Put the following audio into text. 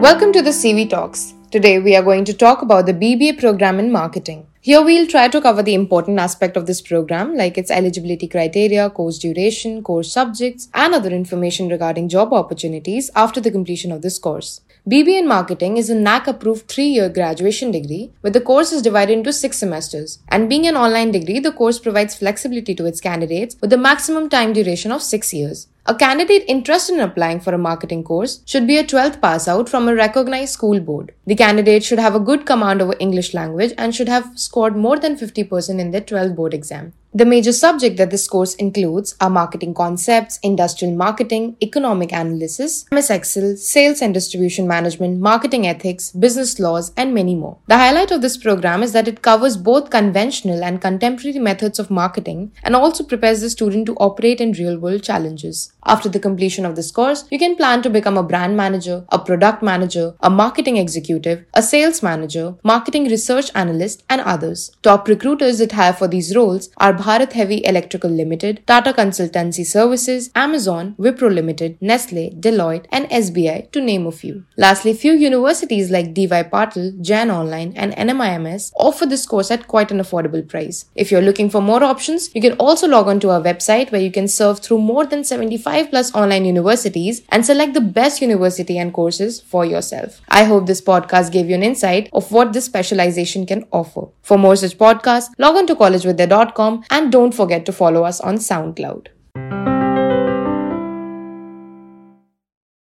Welcome to the CV Talks. Today we are going to talk about the BBA program in marketing. Here we'll try to cover the important aspect of this program like its eligibility criteria, course duration, course subjects, and other information regarding job opportunities after the completion of this course. BBA in Marketing is a NAAC approved 3 year graduation degree where the course is divided into 6 semesters. And being an online degree, the course provides flexibility to its candidates with a maximum time duration of 6 years. A candidate interested in applying for a marketing course should be a 12th pass out from a recognized school board. The candidate should have a good command over English language and should have scored more than 50% in their 12th board exam. The major subject that this course includes are marketing concepts, industrial marketing, economic analysis, MS Excel, sales and distribution management, marketing ethics, business laws, and many more. The highlight of this program is that it covers both conventional and contemporary methods of marketing and also prepares the student to operate in real world challenges. After the completion of this course, you can plan to become a brand manager, a product manager, a marketing executive, a sales manager, marketing research analyst, and others. Top recruiters that hire for these roles are Bharat Heavy Electrical Limited, Tata Consultancy Services, Amazon, Wipro Limited, Nestle, Deloitte, and SBI to name a few. Lastly, few universities like DY Patil, Jain Online, and NMIMS offer this course at quite an affordable price. If you're looking for more options, you can also log on to our website where you can serve through more than 75 plus online universities and select the best university and courses for yourself. I hope this podcast gave you an insight of what this specialization can offer. For more such podcasts, log on to collegevidya.com and don't forget to follow us on SoundCloud.